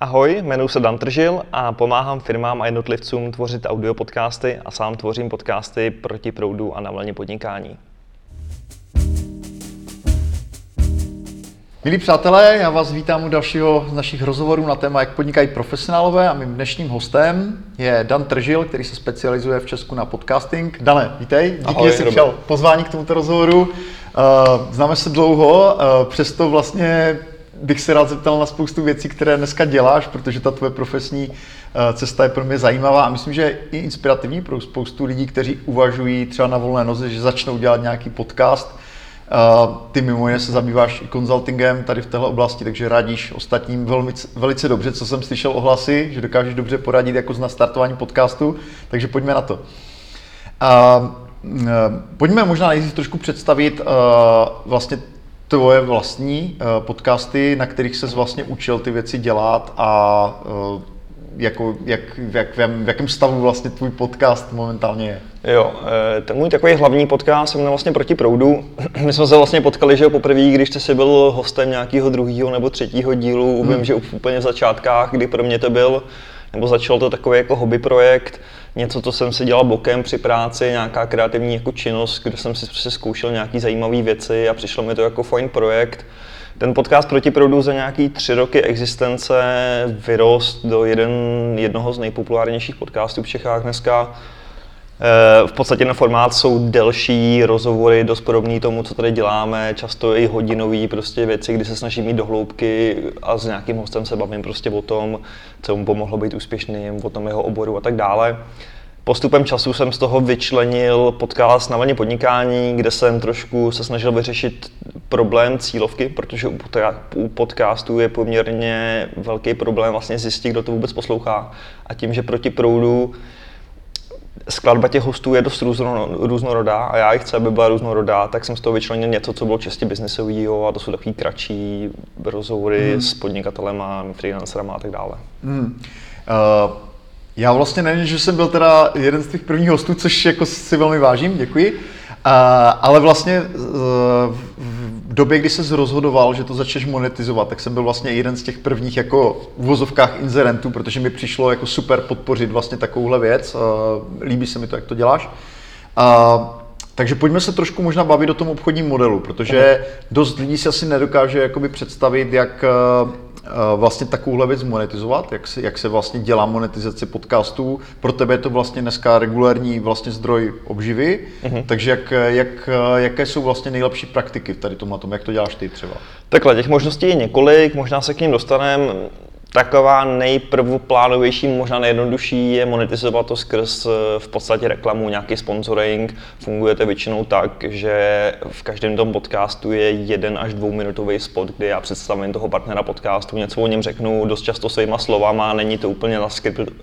Ahoj, jmenuji se Dan Tržil a pomáhám firmám a jednotlivcům tvořit audio podcasty a sám tvořím podcasty proti proudu a na vlně podnikání. Milí přátelé, já vás vítám u dalšího z našich rozhovorů na téma, jak podnikají profesionálové a mým dnešním hostem je Dan Tržil, který se specializuje v Česku na podcasting. Dane, vítej, díky, Ahoj, že jsi přijal pozvání k tomuto rozhovoru. Uh, Známe se dlouho, uh, přesto vlastně bych se rád zeptal na spoustu věcí, které dneska děláš, protože ta tvoje profesní uh, cesta je pro mě zajímavá a myslím, že je i inspirativní pro spoustu lidí, kteří uvažují třeba na volné noze, že začnou dělat nějaký podcast. Uh, ty mimo jiné se zabýváš i konzultingem tady v téhle oblasti, takže radíš ostatním velmi, velice dobře, co jsem slyšel ohlasy, že dokážeš dobře poradit jako z nastartování podcastu, takže pojďme na to. Uh, pojďme možná nejdřív trošku představit vlastně tvoje vlastní uh, podcasty, na kterých se vlastně učil ty věci dělat a uh, jako, jak, v, jak, v jakém stavu vlastně tvůj podcast momentálně je. Jo, eh, ten můj takový hlavní podcast se jmenuje vlastně Proti proudu. My jsme se vlastně potkali, že jo, poprvé, když jsi byl hostem nějakého druhého nebo třetího dílu, hmm. vím, že úplně v začátkách, kdy pro mě to byl, nebo začal to takový jako hobby projekt, něco, co jsem si dělal bokem při práci, nějaká kreativní jako činnost, kde jsem si prostě zkoušel nějaké zajímavé věci a přišlo mi to jako fajn projekt. Ten podcast proti proudu za nějaký tři roky existence vyrost do jeden, jednoho z nejpopulárnějších podcastů v Čechách dneska. Eh, V podstatě na formát jsou delší rozhovory, dost podobný tomu, co tady děláme, často i hodinový prostě věci, kdy se snažím jít do hloubky a s nějakým hostem se bavím prostě o tom, co mu pomohlo být úspěšným, o tom jeho oboru a tak dále. Postupem času jsem z toho vyčlenil podcast na vlně podnikání, kde jsem trošku se snažil vyřešit problém cílovky, protože u podca- u podcastu je poměrně velký problém vlastně zjistit, kdo to vůbec poslouchá. A tím, že proti proudu skladba těch hostů je dost různo, různorodá a já i chci, aby byla různorodá, tak jsem z toho vyčlenil něco, co bylo čistě biznesového a to jsou takový kratší rozhovory hmm. s podnikatelema, freelancerama a tak dále. Hmm. Uh, já vlastně nevím, že jsem byl teda jeden z těch prvních hostů, což jako si velmi vážím, děkuji. Uh, ale vlastně uh, době, kdy se rozhodoval, že to začneš monetizovat, tak jsem byl vlastně jeden z těch prvních jako v vozovkách inzerentů, protože mi přišlo jako super podpořit vlastně takovouhle věc. Líbí se mi to, jak to děláš. Uh, takže pojďme se trošku možná bavit o tom obchodním modelu, protože dost lidí si asi nedokáže jakoby představit, jak vlastně takovouhle věc monetizovat, jak se, jak se vlastně dělá monetizace podcastů. Pro tebe je to vlastně dneska regulární vlastně zdroj obživy, mm-hmm. takže jak, jak, jaké jsou vlastně nejlepší praktiky tady tomhle tom, jak to děláš ty třeba? Takhle, těch možností je několik, možná se k ním dostaneme. Taková nejprvoplánovější, možná nejjednodušší je monetizovat to skrz v podstatě reklamu, nějaký sponsoring. Funguje to většinou tak, že v každém tom podcastu je jeden až dvouminutový spot, kdy já představím toho partnera podcastu, něco o něm řeknu dost často svýma slovama, není to úplně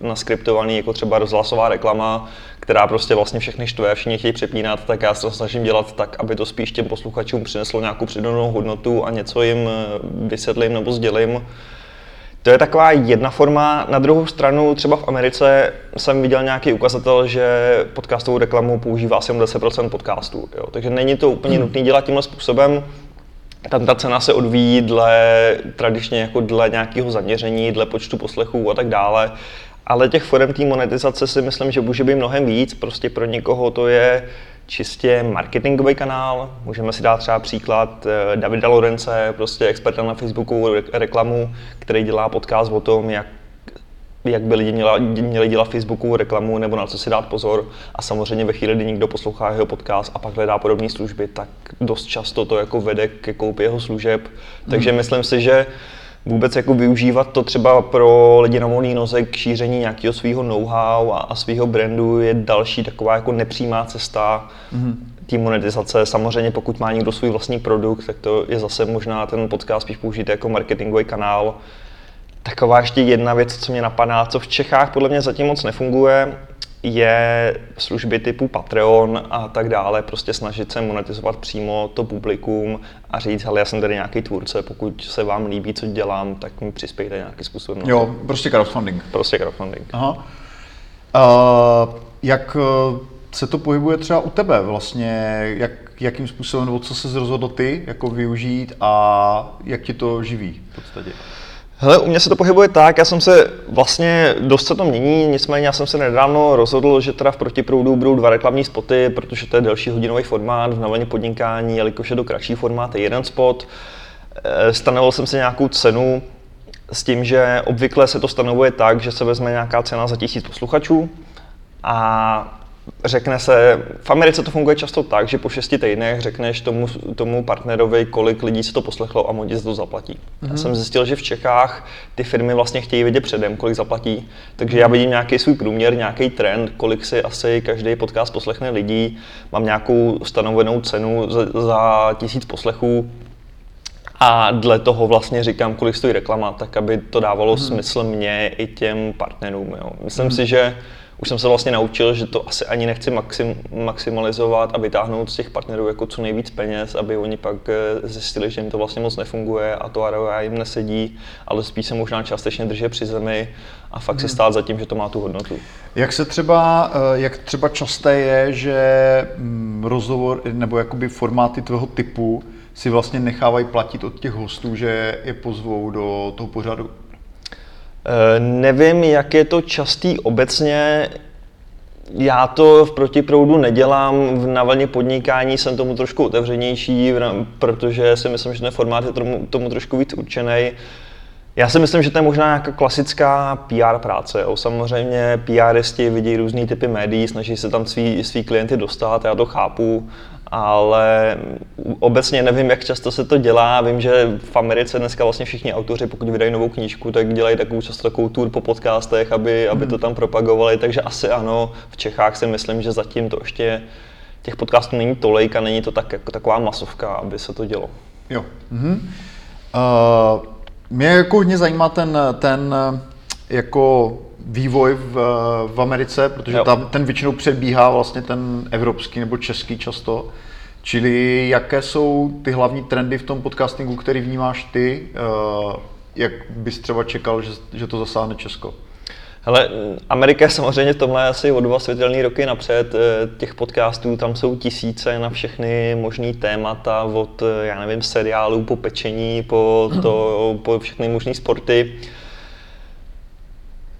naskriptovaný jako třeba rozhlasová reklama, která prostě vlastně všechny štve a všichni chtějí přepínat, tak já se to snažím dělat tak, aby to spíš těm posluchačům přineslo nějakou přidanou hodnotu a něco jim vysvětlím nebo sdělím. To je taková jedna forma. Na druhou stranu, třeba v Americe jsem viděl nějaký ukazatel, že podcastovou reklamu používá asi 10% podcastů. Jo. Takže není to úplně nutné dělat tímhle způsobem. Tam ta cena se odvíjí dle, tradičně jako dle nějakého zaměření, dle počtu poslechů a tak dále. Ale těch forem té monetizace si myslím, že může být mnohem víc. Prostě pro někoho to je čistě marketingový kanál. Můžeme si dát třeba příklad eh, Davida Lorence, prostě experta na Facebookovou reklamu, který dělá podcast o tom, jak jak by lidi měla, měli dělat Facebookovou reklamu nebo na co si dát pozor. A samozřejmě ve chvíli, kdy někdo poslouchá jeho podcast a pak hledá podobné služby, tak dost často to jako vede ke koupi jeho služeb. Takže hmm. myslím si, že vůbec jako využívat to třeba pro lidi na volný noze k šíření nějakého svého know-how a, a svého brandu je další taková jako nepřímá cesta mm-hmm. té monetizace. Samozřejmě pokud má někdo svůj vlastní produkt, tak to je zase možná ten podcast spíš použít jako marketingový kanál. Taková ještě jedna věc, co mě napadá, co v Čechách podle mě zatím moc nefunguje, je služby typu Patreon a tak dále, prostě snažit se monetizovat přímo to publikum a říct, ale já jsem tady nějaký tvůrce, pokud se vám líbí, co dělám, tak mi přispějte nějakým způsobem. Jo, prostě crowdfunding. Prostě crowdfunding. Aha. Uh, jak uh, se to pohybuje třeba u tebe vlastně, jak, jakým způsobem, nebo co se rozhodl ty jako využít a jak ti to živí v podstatě? Hele, u mě se to pohybuje tak, já jsem se vlastně, dost se to mění, nicméně já jsem se nedávno rozhodl, že teda v protiproudu budou dva reklamní spoty, protože to je delší hodinový formát v navlně podnikání, jelikož je to kratší formát, je jeden spot. Eh, stanovil jsem si nějakou cenu s tím, že obvykle se to stanovuje tak, že se vezme nějaká cena za tisíc posluchačů a řekne se, v Americe to funguje často tak, že po šesti týdnech řekneš tomu, tomu partnerovi, kolik lidí se to poslechlo a on ti to zaplatí. Mm-hmm. Já mhm. jsem zjistil, že v Čechách ty firmy vlastně chtějí vědět předem, kolik zaplatí. Takže já vidím nějaký svůj průměr, nějaký trend, kolik si asi každý podcast poslechne lidí. Mám nějakou stanovenou cenu za, za tisíc poslechů, a dle toho vlastně říkám, kolik stojí reklama, tak aby to dávalo hmm. smysl mě i těm partnerům. Jo. Myslím hmm. si, že už jsem se vlastně naučil, že to asi ani nechci maxim, maximalizovat a vytáhnout z těch partnerů jako co nejvíc peněz, aby oni pak eh, zjistili, že jim to vlastně moc nefunguje a to ROI jim nesedí, ale spíš se možná částečně držet při zemi a fakt si hmm. stát za tím, že to má tu hodnotu. Jak se třeba, eh, jak třeba časté je, že mm, rozhovor nebo jakoby formáty tvého typu si vlastně nechávají platit od těch hostů, že je pozvou do toho pořadu? Eh, nevím, jak je to častý obecně. Já to v protiproudu nedělám, v navlně podnikání jsem tomu trošku otevřenější, protože si myslím, že ten formát je tomu, tomu trošku víc určený. Já si myslím, že to je možná nějaká klasická PR práce. Jo. Samozřejmě PRisti vidí různé typy médií, snaží se tam svý, svý klienty dostat, já to chápu, ale obecně nevím, jak často se to dělá. Vím, že v Americe dneska vlastně všichni autoři, pokud vydají novou knížku, tak dělají takovou často takovou tour po podcastech, aby, aby to tam propagovali, takže asi ano. V Čechách si myslím, že zatím to ještě těch podcastů není tolik a není to tak, jako taková masovka, aby se to dělo. Jo. Mhm. Uh, mě jako hodně zajímá ten, ten jako vývoj v, v Americe, protože tam ten většinou předbíhá vlastně ten evropský nebo český často. Čili jaké jsou ty hlavní trendy v tom podcastingu, který vnímáš ty? Eh, jak bys třeba čekal, že, že to zasáhne Česko? Hele, Amerika je samozřejmě v tomhle asi o dva světelné roky napřed. Eh, těch podcastů tam jsou tisíce na všechny možné témata, od, eh, já nevím, seriálů po pečení, po, to, po všechny možné sporty.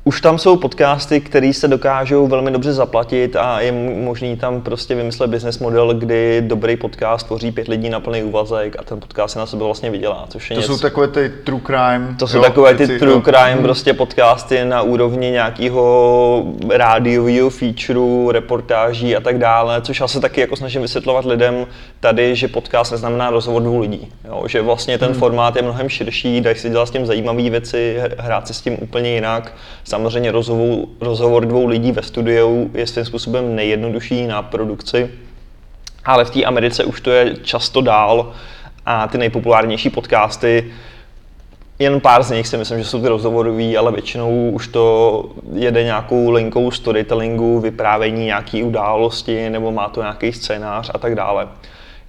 Už tam jsou podcasty, které se dokážou velmi dobře zaplatit a je možný tam prostě vymyslet business model, kdy dobrý podcast tvoří pět lidí na plný úvazek a ten podcast se na sebe vlastně vydělá. Což je to něco, jsou takové ty true crime. To jsou jo, takové ty věci, true jo. crime hmm. prostě podcasty na úrovni nějakého rádiového featureu, reportáží a tak dále, což já se taky jako snažím vysvětlovat lidem tady, že podcast neznamená rozhovor dvou lidí. Jo, že vlastně ten hmm. formát je mnohem širší, dají si dělat s tím zajímavé věci, hrát si s tím úplně jinak Samozřejmě rozhovor, rozhovor dvou lidí ve studiu je svým způsobem nejjednodušší na produkci, ale v té Americe už to je často dál a ty nejpopulárnější podcasty, jen pár z nich si myslím, že jsou ty rozhovorové, ale většinou už to jede nějakou linkou storytellingu, vyprávění nějaké události nebo má to nějaký scénář a tak dále.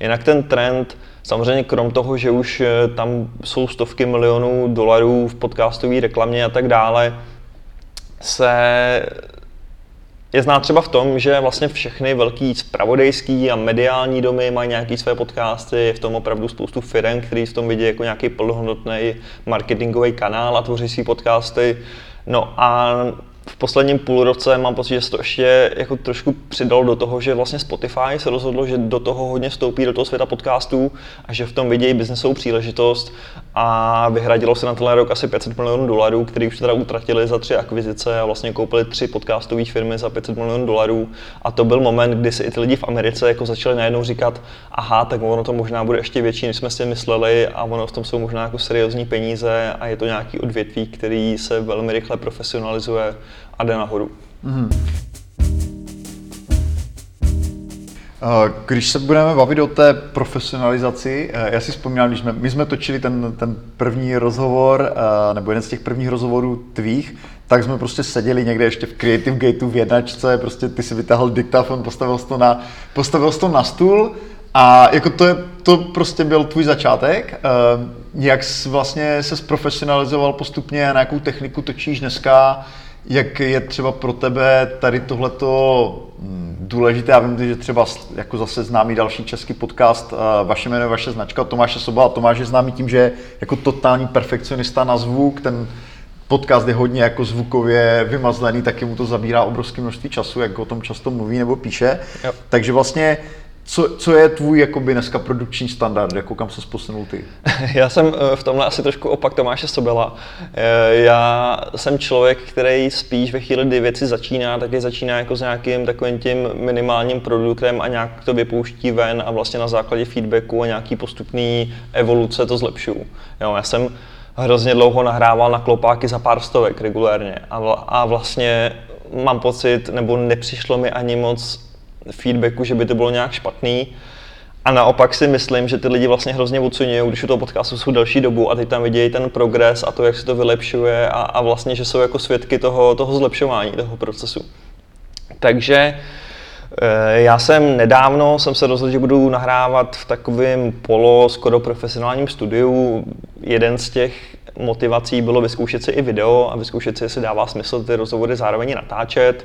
Jinak ten trend, samozřejmě krom toho, že už eh, tam jsou stovky milionů dolarů v podcastové reklamě a tak dále, se je znát třeba v tom, že vlastně všechny velký spravodajský a mediální domy mají nějaké své podcasty, je v tom opravdu spoustu firm, který v tom vidí jako nějaký plnohodnotný marketingový kanál a tvoří své podcasty. No a v posledním půlroce mám pocit, že se to ještě jako trošku přidalo do toho, že vlastně Spotify se rozhodlo, že do toho hodně vstoupí do toho světa podcastů a že v tom vidějí biznesovou příležitost a vyhradilo se na tenhle rok asi 500 milionů dolarů, který už teda utratili za tři akvizice a vlastně koupili tři podcastové firmy za 500 milionů dolarů. A to byl moment, kdy si i ty lidi v Americe jako začali najednou říkat, aha, tak ono to možná bude ještě větší, než jsme si mysleli a ono v tom jsou možná jako seriózní peníze a je to nějaký odvětví, který se velmi rychle profesionalizuje a jde nahoru. Mm-hmm. Když se budeme bavit o té profesionalizaci, eh, já si vzpomínám, když jsme, my jsme točili ten, ten první rozhovor, eh, nebo jeden z těch prvních rozhovorů tvých, tak jsme prostě seděli někde ještě v Creative Gateu v jednačce, prostě ty si vytáhl diktafon, postavil jsi to na, postavil jsi to na stůl a jako to, je, to prostě byl tvůj začátek. Jak jsi vlastně se zprofesionalizoval postupně, na jakou techniku točíš dneska, jak je třeba pro tebe tady tohleto hm, důležité. Já vím, že třeba jako zase známý další český podcast, vaše jméno, vaše značka, Tomáše Sobola. Tomáš je známý tím, že je jako totální perfekcionista na zvuk, ten podcast je hodně jako zvukově vymazlený, taky mu to zabírá obrovské množství času, jak o tom často mluví nebo píše. Jo. Takže vlastně co, co je tvůj jakoby dneska produkční standard, jako kam se posunul ty? Já jsem eh, v tomhle asi trošku opak Tomáše Sobela. Eh, já jsem člověk, který spíš ve chvíli, kdy věci začíná, tak je začíná jako s nějakým takovým tím minimálním produktem a nějak to vypouští ven a vlastně na základě feedbacku a nějaký postupný evoluce to zlepšuju. Jo, já jsem hrozně dlouho nahrával na klopáky za pár stovek regulérně a, vl- a vlastně mám pocit, nebo nepřišlo mi ani moc feedbacku, že by to bylo nějak špatný. A naopak si myslím, že ty lidi vlastně hrozně oceňují, když u toho podcastu jsou další dobu a teď tam vidějí ten progres a to, jak se to vylepšuje a, a vlastně, že jsou jako svědky toho, toho zlepšování, toho procesu. Takže eh, já jsem nedávno jsem se rozhodl, že budu nahrávat v takovém polo skoro profesionálním studiu. Jeden z těch motivací bylo vyzkoušet si i video a vyzkoušet si, jestli dává smysl ty rozhovory zároveň natáčet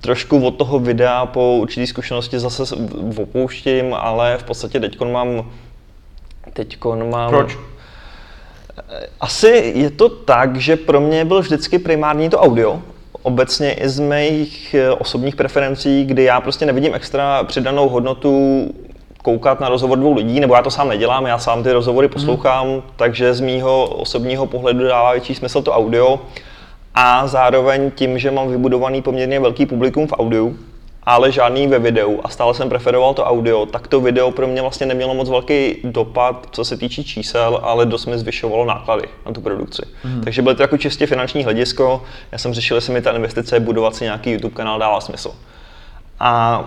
trošku od toho videa po určitý zkušenosti zase opouštím, ale v podstatě teď mám... Teďkon mám... Proč? Asi je to tak, že pro mě byl vždycky primární to audio, obecně i z mých eh, osobních preferencí, kdy já prostě nevidím extra přidanou hodnotu koukat na rozhovor dvou lidí, nebo já to sám nedělám, já sám ty rozhovory poslouchám, hmm. takže z mýho osobního pohledu dává větší smysl to audio a zároveň tím, že mám vybudovaný poměrně velký publikum v audiu, ale žádný ve videu a stále jsem preferoval to audio, tak to video pro mě vlastně nemělo moc velký dopad, co se týče čísel, ale dost mi zvyšovalo náklady na tu produkci. Mm. Takže bylo to jako čistě finanční hledisko. Já jsem řešil, jestli mi ta investice budovat si nějaký YouTube kanál dává smysl. A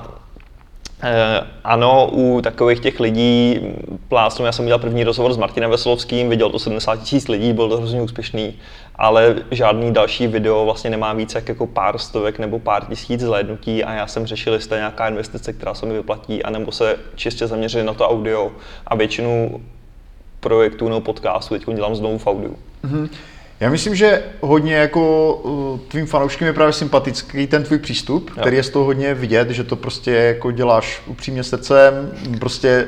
ano, u takových těch lidí plásnu, já jsem udělal první rozhovor s Martinem Veselovským, viděl to 70 tisíc lidí, byl to hrozně úspěšný, ale žádný další video vlastně nemá více jak jako pár stovek nebo pár tisíc zhlédnutí a já jsem řešil, jestli je nějaká investice, která se mi vyplatí, anebo se čistě zaměřit na to audio a většinu projektů nebo podcastů teď dělám znovu v audiu. Mm-hmm. Já myslím, že hodně jako uh, tvým fanouškům je právě sympatický ten tvůj přístup, jo. který je z toho hodně vidět, že to prostě jako děláš upřímně srdcem, prostě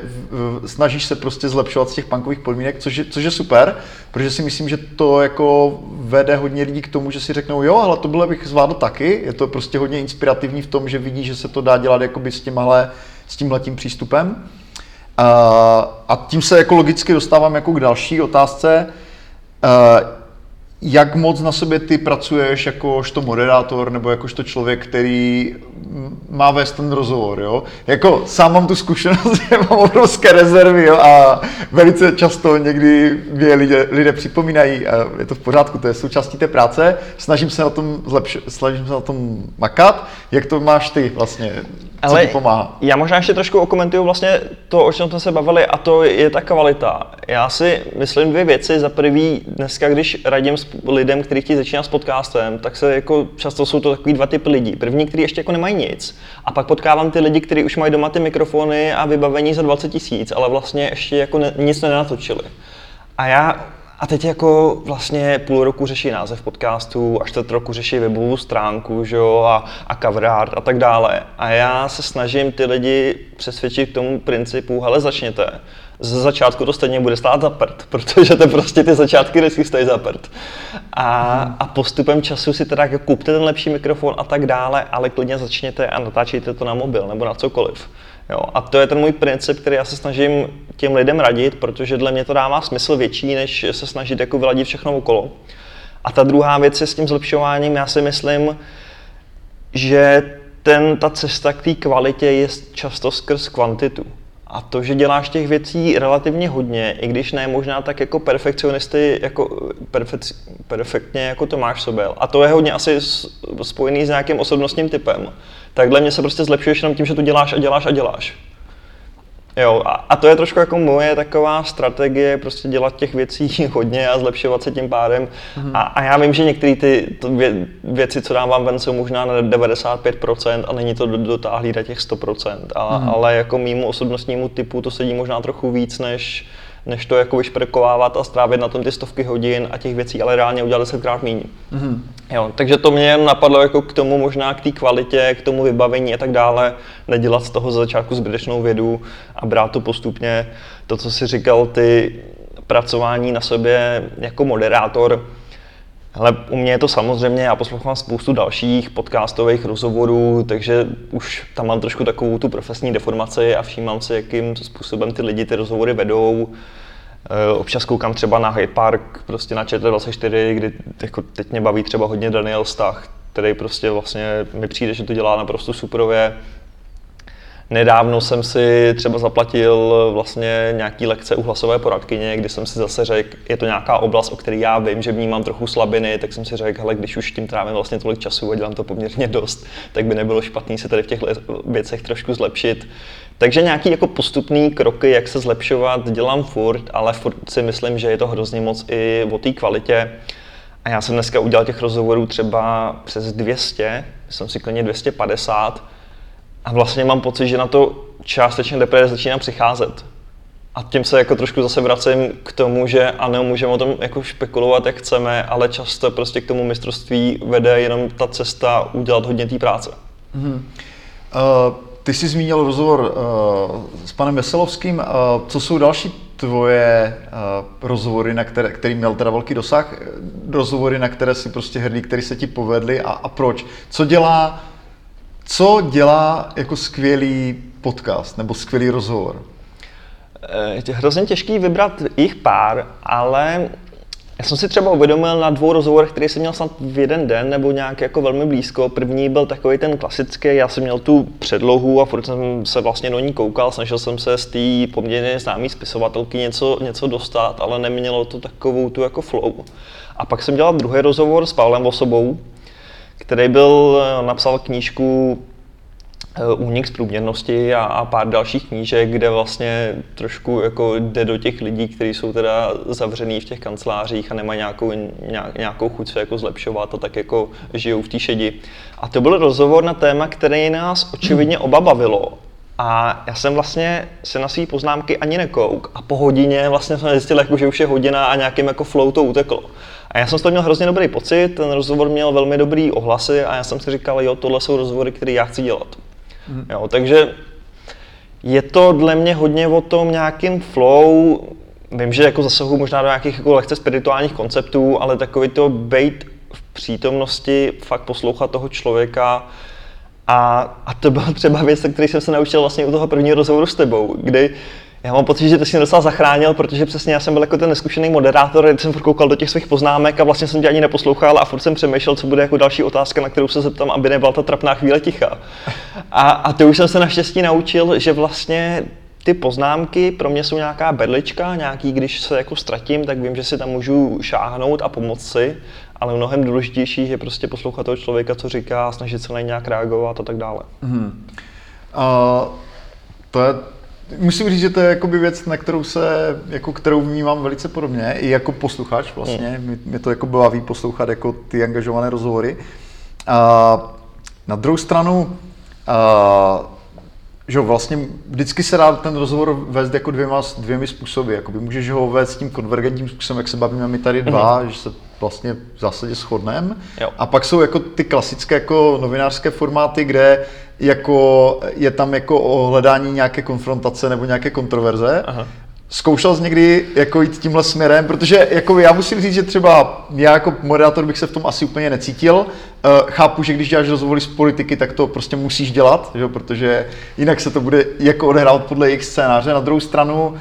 snažíš se prostě zlepšovat z těch punkových podmínek, což je, což je super, protože si myslím, že to jako vede hodně lidí k tomu, že si řeknou, jo, ale to bylo bych zvládl taky, je to prostě hodně inspirativní v tom, že vidí, že se to dá dělat jakoby s tímhle, s tímhletím přístupem. Uh, a tím se jako logicky dostávám jako k další otázce. Uh, jak moc na sobě ty pracuješ jakožto moderátor nebo jakožto člověk, který má vést ten rozhovor, jo? Jako sám mám tu zkušenost, že mám obrovské rezervy, jo? A velice často někdy mě lidé, lidé připomínají, a je to v pořádku, to je součástí té práce, snažím se na tom zlepšit, snažím se na tom makat. Jak to máš ty vlastně? Ale ti pomáhá? Já možná ještě trošku okomentuju vlastně to, o čem jsme se bavili, a to je ta kvalita. Já si myslím dvě věci. Za prvý, dneska, když radím s lidem, kteří chtějí začínat s podcastem, tak se jako často jsou to takový dva typy lidí. První, kteří ještě jako nemají nic. A pak potkávám ty lidi, kteří už mají doma ty mikrofony a vybavení za 20 tisíc, ale vlastně ještě jako ne, nic nenatočili. A já a teď jako vlastně půl roku řeší název podcastu, až čtvrt roku řeší webovou stránku že jo, a, a cover art a tak dále. A já se snažím ty lidi přesvědčit k tomu principu, hele začněte. Ze začátku to stejně bude stát za prd, protože to prostě ty začátky vždycky stojí za prd. A, a postupem času si teda jako kupte ten lepší mikrofon a tak dále, ale klidně začněte a natáčejte to na mobil nebo na cokoliv. Jo, a to je ten můj princip, který já se snažím těm lidem radit, protože dle mě to dává smysl větší, než se snažit jako vyladit všechno okolo. A ta druhá věc je s tím zlepšováním, já si myslím, že ten, ta cesta k té kvalitě je často skrz kvantitu. A to, že děláš těch věcí relativně hodně, i když ne možná tak jako perfekcionisty, jako perfekt, perfektně jako Tomáš Sobel. A to je hodně asi spojený s nějakým osobnostním typem. Takhle mě se prostě zlepšuješ jenom tím, že to děláš a děláš a děláš. Jo, a, a to je trošku jako moje taková strategie, prostě dělat těch věcí hodně a zlepšovat se tím pádem. Mm-hmm. A, a já vím, že některé ty vě, věci, co dávám ven, jsou možná na 95% a není to dotáhlý na těch 100%. A, mm-hmm. Ale jako mýmu osobnostnímu typu to sedí možná trochu víc, než, než to jako vyšperkovávat a strávit na tom ty stovky hodin a těch věcí ale reálně udělat desetkrát méně. Mm-hmm. Jo, takže to mě jen napadlo jako k tomu možná k té kvalitě, k tomu vybavení a tak dále, nedělat z toho za začátku zbytečnou vědu a brát to postupně. To, co si říkal, ty pracování na sobě jako moderátor, ale u mě je to samozřejmě, já poslouchám spoustu dalších podcastových rozhovorů, takže už tam mám trošku takovou tu profesní deformaci a všímám si, jakým způsobem ty lidi ty rozhovory vedou. Eh, občas koukám třeba na Hyde Park, prostě na ČT24, kdy jako teď mě baví třeba hodně Daniel Stach, který prostě vlastně mi přijde, že to dělá naprosto superově. Nedávno jsem si třeba zaplatil vlastně nějaký lekce u hlasové poradkyně, kdy jsem si zase řekl, je to nějaká oblast, o které já vím, že v ní mám trochu slabiny, tak jsem si řekl, hele, když už tím trávím vlastně tolik času a dělám to poměrně dost, tak by nebylo špatný se tady v těch věcech trošku zlepšit. Takže nějaký jako postupný kroky, jak se zlepšovat, dělám furt, ale furt si myslím, že je to hrozně moc i o té kvalitě. A já jsem dneska udělal těch rozhovorů třeba přes 200, jsem si klidně 250 a vlastně mám pocit, že na to částečně teprve začíná přicházet. A tím se jako trošku zase vracím k tomu, že ano, můžeme o tom jako špekulovat, jak chceme, ale často prostě k tomu mistrovství vede jenom ta cesta udělat hodně té práce. Mm-hmm. Uh, ty jsi zmínil rozhovor uh, s panem Veselovským. Uh, co jsou další tvoje uh, rozhovory, na které, který měl teda velký dosah, rozhovory, na které si prostě hrdý, které se ti povedly a, a proč? Co dělá co dělá jako skvělý podcast nebo skvělý rozhovor? Eh, je hrozně těžký vybrat jich pár, ale já jsem si třeba uvědomil na dvou rozhovorech, které jsem měl snad v jeden den nebo nějak jako velmi blízko. První byl takový ten klasický, já jsem měl tu předlohu a furt jsem se vlastně do ní koukal, snažil jsem se z té poměrně známé spisovatelky něco, něco dostat, ale nemělo to takovou tu jako flow. A pak jsem dělal druhý rozhovor s Pavlem Osobou, který byl, eh, napsal knížku eh, Únik z průměrnosti a, a pár dalších knížek, kde vlastně trošku jako jde do těch lidí, kteří jsou teda zavřený v těch kancelářích a nemají nějakou, nějakou chuť se jako zlepšovat a tak jako žijou v té šedi. A to byl rozhovor na téma, který nás očividně oba bavilo. A já jsem vlastně se na své poznámky ani nekouk a po hodině vlastně jsem zjistil, jako, že už je hodina a nějakým jako flow to uteklo. A já jsem z toho měl hrozně dobrý pocit, ten rozhovor měl velmi dobrý ohlasy a já jsem si říkal, jo, tohle jsou rozhovory, které já chci dělat. Mm. Jo, takže je to dle mě hodně o tom nějakým flow, vím, že jako zasahu možná do nějakých jako lehce spirituálních konceptů, ale takový to být v přítomnosti, fakt poslouchat toho člověka, a, a to byla třeba věc, který jsem se naučil vlastně u toho prvního rozhovoru s tebou, kdy já mám pocit, že ty jsi mě docela zachránil, protože přesně já jsem byl jako ten neskušený moderátor, když jsem koukal do těch svých poznámek a vlastně jsem tě ani neposlouchal a furt jsem přemýšlel, co bude jako další otázka, na kterou se zeptám, aby nebyla ta trapná chvíle ticha. A, a to už jsem se naštěstí naučil, že vlastně ty poznámky pro mě jsou nějaká berlička, nějaký, když se jako ztratím, tak vím, že si tam můžu šáhnout a pomoct si, ale mnohem důležitější je prostě poslouchat toho člověka, co říká, snažit se na nějak reagovat a tak dále. Hmm. Uh, to je Musím říct, že to je jakoby věc, na kterou se, jako kterou vnímám velice podobně, i jako posluchač vlastně. Hmm. Mě, mě to jako baví poslouchat jako ty angažované rozhovory. A na druhou stranu, a, že vlastně vždycky se dá ten rozhovor vést jako dvěma, dvěmi způsoby. Jakoby můžeš ho vést tím konvergentním způsobem, jak se bavíme my tady dva, mm. že se vlastně v zásadě shodneme. A pak jsou jako ty klasické jako novinářské formáty, kde jako je tam jako hledání nějaké konfrontace nebo nějaké kontroverze. Aha. Zkoušel jsi někdy jako jít tímhle směrem, protože jako já musím říct, že třeba já jako moderátor bych se v tom asi úplně necítil. Uh, chápu, že když děláš rozhovory z politiky, tak to prostě musíš dělat, že? protože jinak se to bude jako odehrávat podle jejich scénáře. Na druhou stranu,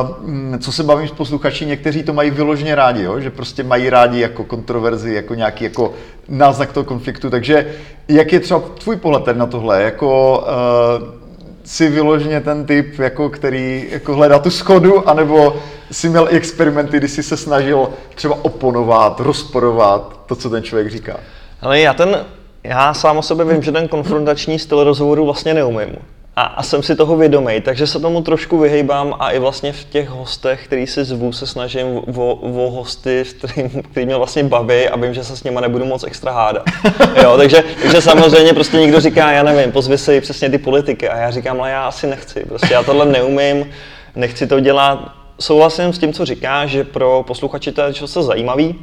Uh, co se bavím s posluchači, někteří to mají vyloženě rádi, jo? že prostě mají rádi jako kontroverzi, jako nějaký jako náznak toho konfliktu. Takže jak je třeba tvůj pohled na tohle? Jako, uh, si vyloženě ten typ, jako, který jako hledá tu schodu, anebo si měl experimenty, kdy jsi se snažil třeba oponovat, rozporovat to, co ten člověk říká? Ale já ten, já sám o sobě vím, že ten konfrontační styl rozhovoru vlastně neumím a, a jsem si toho vědomý, takže se tomu trošku vyhejbám a i vlastně v těch hostech, který si zvu, se snažím o, o hosty, který, který mě vlastně baví a vím, že se s nimi nebudu moc extra hádat. Jo, takže, takže samozřejmě prostě někdo říká, já nevím, pozvi si přesně ty politiky a já říkám, ale já asi nechci, prostě já tohle neumím, nechci to dělat. Souhlasím s tím, co říká, že pro posluchače to je často zajímavý,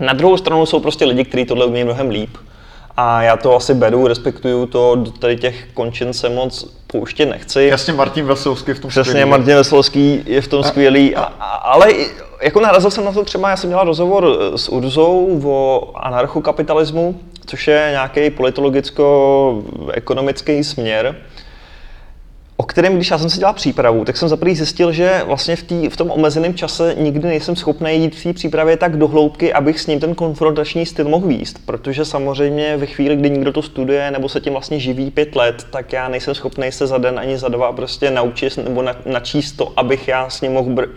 Na druhou stranu jsou prostě lidi, kteří tohle umějí mnohem líp. A já to asi beru, respektuju to, do tady těch končin se moc pouštět nechci. Jasně, Martin Veselský v tom Přesně, skvělý. Martin Veselský je v tom skvělý, a, a, ale jako narazil jsem na to třeba, já jsem dělal rozhovor s Urzou o anarchokapitalismu, což je nějaký politologicko-ekonomický směr, o kterém, když já jsem si dělal přípravu, tak jsem za zjistil, že vlastně v, tý, v tom omezeném čase nikdy nejsem schopný jít v té přípravě tak do hloubky, abych s ním ten konfrontační styl mohl výst. Protože samozřejmě ve chvíli, kdy někdo to studuje nebo se tím vlastně živí pět let, tak já nejsem schopný se za den ani za dva prostě naučit nebo na, načíst to, abych já s ním mohl br-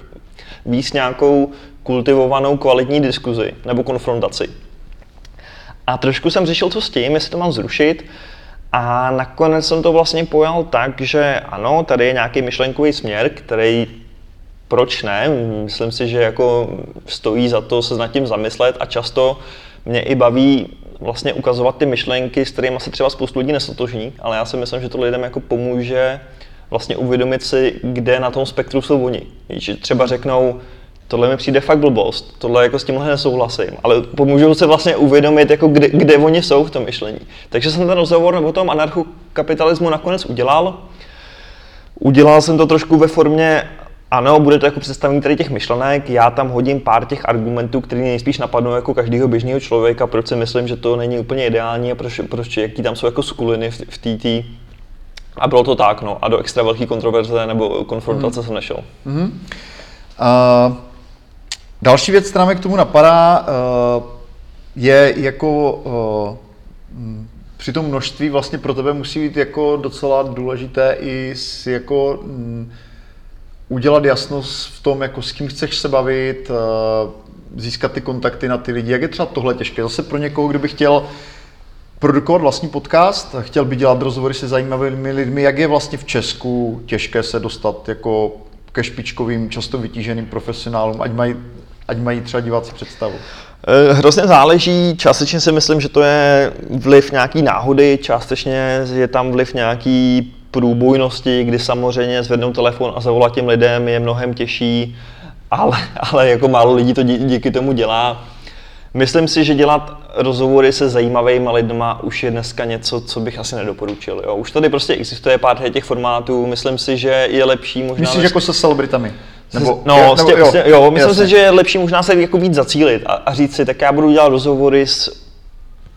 výst nějakou kultivovanou kvalitní diskuzi nebo konfrontaci. A trošku jsem řešil, co s tím, jestli to mám zrušit. A nakonec jsem to vlastně pojal tak, že ano, tady je nějaký myšlenkový směr, který proč ne? Myslím si, že jako stojí za to se nad tím zamyslet a často mě i baví vlastně ukazovat ty myšlenky, s kterými se třeba spoustu lidí nesotožní, ale já si myslím, že to lidem jako pomůže vlastně uvědomit si, kde na tom spektru jsou oni. Třeba řeknou, tohle mi přijde fakt blbost, tohle jako s tímhle nesouhlasím, ale pomůžou se vlastně uvědomit, jako kde, kde oni jsou v tom myšlení. Takže jsem ten rozhovor o tom anarchokapitalismu nakonec udělal. Udělal jsem to trošku ve formě, ano, bude to jako představení tady těch myšlenek, já tam hodím pár těch argumentů, které nejspíš napadnou jako každého běžného člověka, proč si myslím, že to není úplně ideální a proč, proč jaký tam jsou jako skuliny v, v TT. A bylo to tak, no. A do extra velké kontroverze nebo konfrontace jsem nešel. Uh, další věc, která mě k tomu napadá, uh, je jako m, při tom množství vlastně pro tebe musí být jako docela důležité i si jako udělat jasnost v tom, jako s kým chceš se bavit, uh, získat ty kontakty na ty lidi. Jak je třeba tohle těžké? Zase pro někoho, kdo by chtěl produkovat vlastní podcast, chtěl by dělat rozhovory se zajímavými lidmi, jak je vlastně v Česku těžké se dostat jako ke špičkovým, často vytíženým profesionálům, ať mají, ať mají třeba diváci představu. Eh, Hrozně záleží, částečně si myslím, že to je vliv nějaký náhody, částečně je tam vliv nějaký průbojnosti, kdy samozřejmě zvednout telefon a zavolat těm lidem je mnohem těžší, ale, ale jako málo lidí to dí, díky tomu dělá. Myslím si, že dělat rozhovory se zajímavými lidma už je dneska něco, co bych asi nedoporučil. Jo. Už tady prostě existuje pár těch formátů, myslím si, že je lepší možná... Myslíš ve- jako se celebritami? nebo, no, nebo, nebo, jo, jo, myslím jasně. si, že je lepší možná se jako víc zacílit a, a říct si, tak já budu dělat rozhovory s,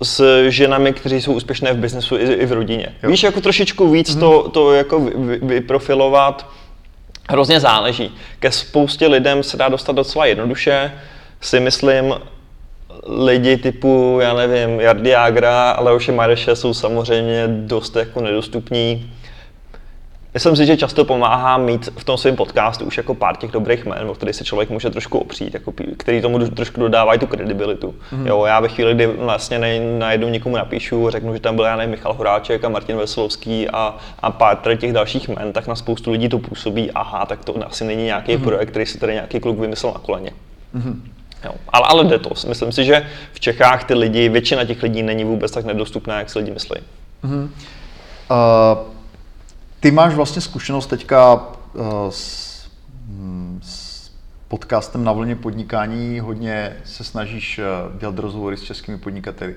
s ženami, kteří jsou úspěšné v biznesu i, i v rodině. Jo. Jo. Víš, jako trošičku víc mm-hmm. to, to jako vy- vy- vyprofilovat, hrozně záleží. Ke spoustě lidem se dá dostat docela jednoduše, si myslím, lidi typu, já nevím, Jardy Jágra a Leoše Mareše jsou samozřejmě dost jako nedostupní. Myslím si, že často pomáhá mít v tom svém podcastu už jako pár těch dobrých jmen, o kterých se člověk může trošku opřít, jako, který tomu trošku dodávají tu kredibilitu. Mm. Jo, já ve chvíli, kdy vlastně najednou někomu napíšu, řeknu, že tam byl já nevím, Michal Horáček a Martin Veselovský a, a pár těch dalších jmen, tak na spoustu lidí to působí, aha, tak to asi není nějaký mm. projekt, který si tady nějaký kluk vymyslel na koleně. Jo, ale, ale jde to. Myslím si, že v Čechách ty lidi, většina těch lidí není vůbec tak nedostupná, jak si lidi myslí. Uh, ty máš vlastně zkušenost teďka uh, s, hm, s podcastem na vlně podnikání, hodně se snažíš uh, dělat rozhovory s českými podnikateli.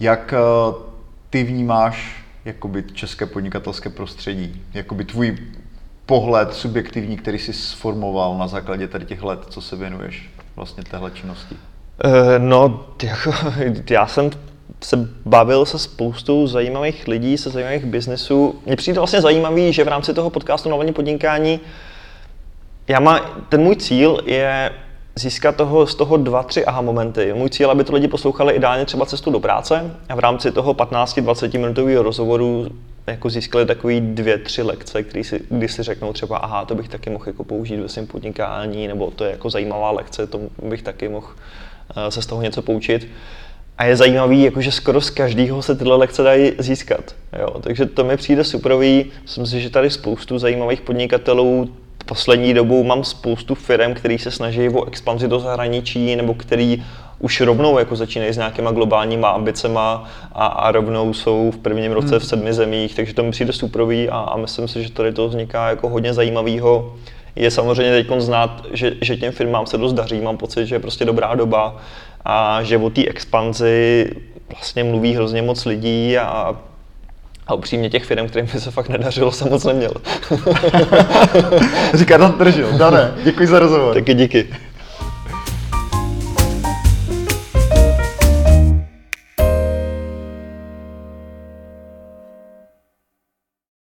Jak uh, ty vnímáš jakoby české podnikatelské prostředí? Jakoby tvůj pohled subjektivní, který jsi sformoval na základě tady těch let, co se věnuješ vlastně téhle činnosti? Eh, No, jako, já jsem se bavil se spoustou zajímavých lidí, se zajímavých biznesů. Mně přijde vlastně zajímavý, že v rámci toho podcastu Novení podnikání já má, ten můj cíl je získat toho, z toho dva, tři aha momenty. Můj cíl, aby to lidi poslouchali ideálně třeba cestu do práce a v rámci toho 15-20 minutového rozhovoru jako získali takový dvě, tři lekce, který si, kdy si řeknou třeba, aha, to bych taky mohl jako použít ve svém podnikání, nebo to je jako zajímavá lekce, to bych taky mohl eh, se z toho něco poučit. A je zajímavý, jako že skoro z každého se tyhle lekce dají získat. Jo? Takže to mi přijde superový. Myslím si, že tady spoustu zajímavých podnikatelů. Poslední dobou mám spoustu firm, který se snaží o expanzi do zahraničí, nebo který už rovnou jako začínají s nějakýma globálníma ambicema a, a rovnou jsou v prvním roce v sedmi zemích, takže to mi přijde superový a, a myslím si, že tady to vzniká jako hodně zajímavého. Je samozřejmě teď znát, že, že těm firmám se dost daří, mám pocit, že je prostě dobrá doba a že o té expanzi vlastně mluví hrozně moc lidí a a upřímně těch firm, kterým by se fakt nedařilo, jsem moc neměl. Říká Dan Tržil. Dane, děkuji za rozhovor. Taky díky.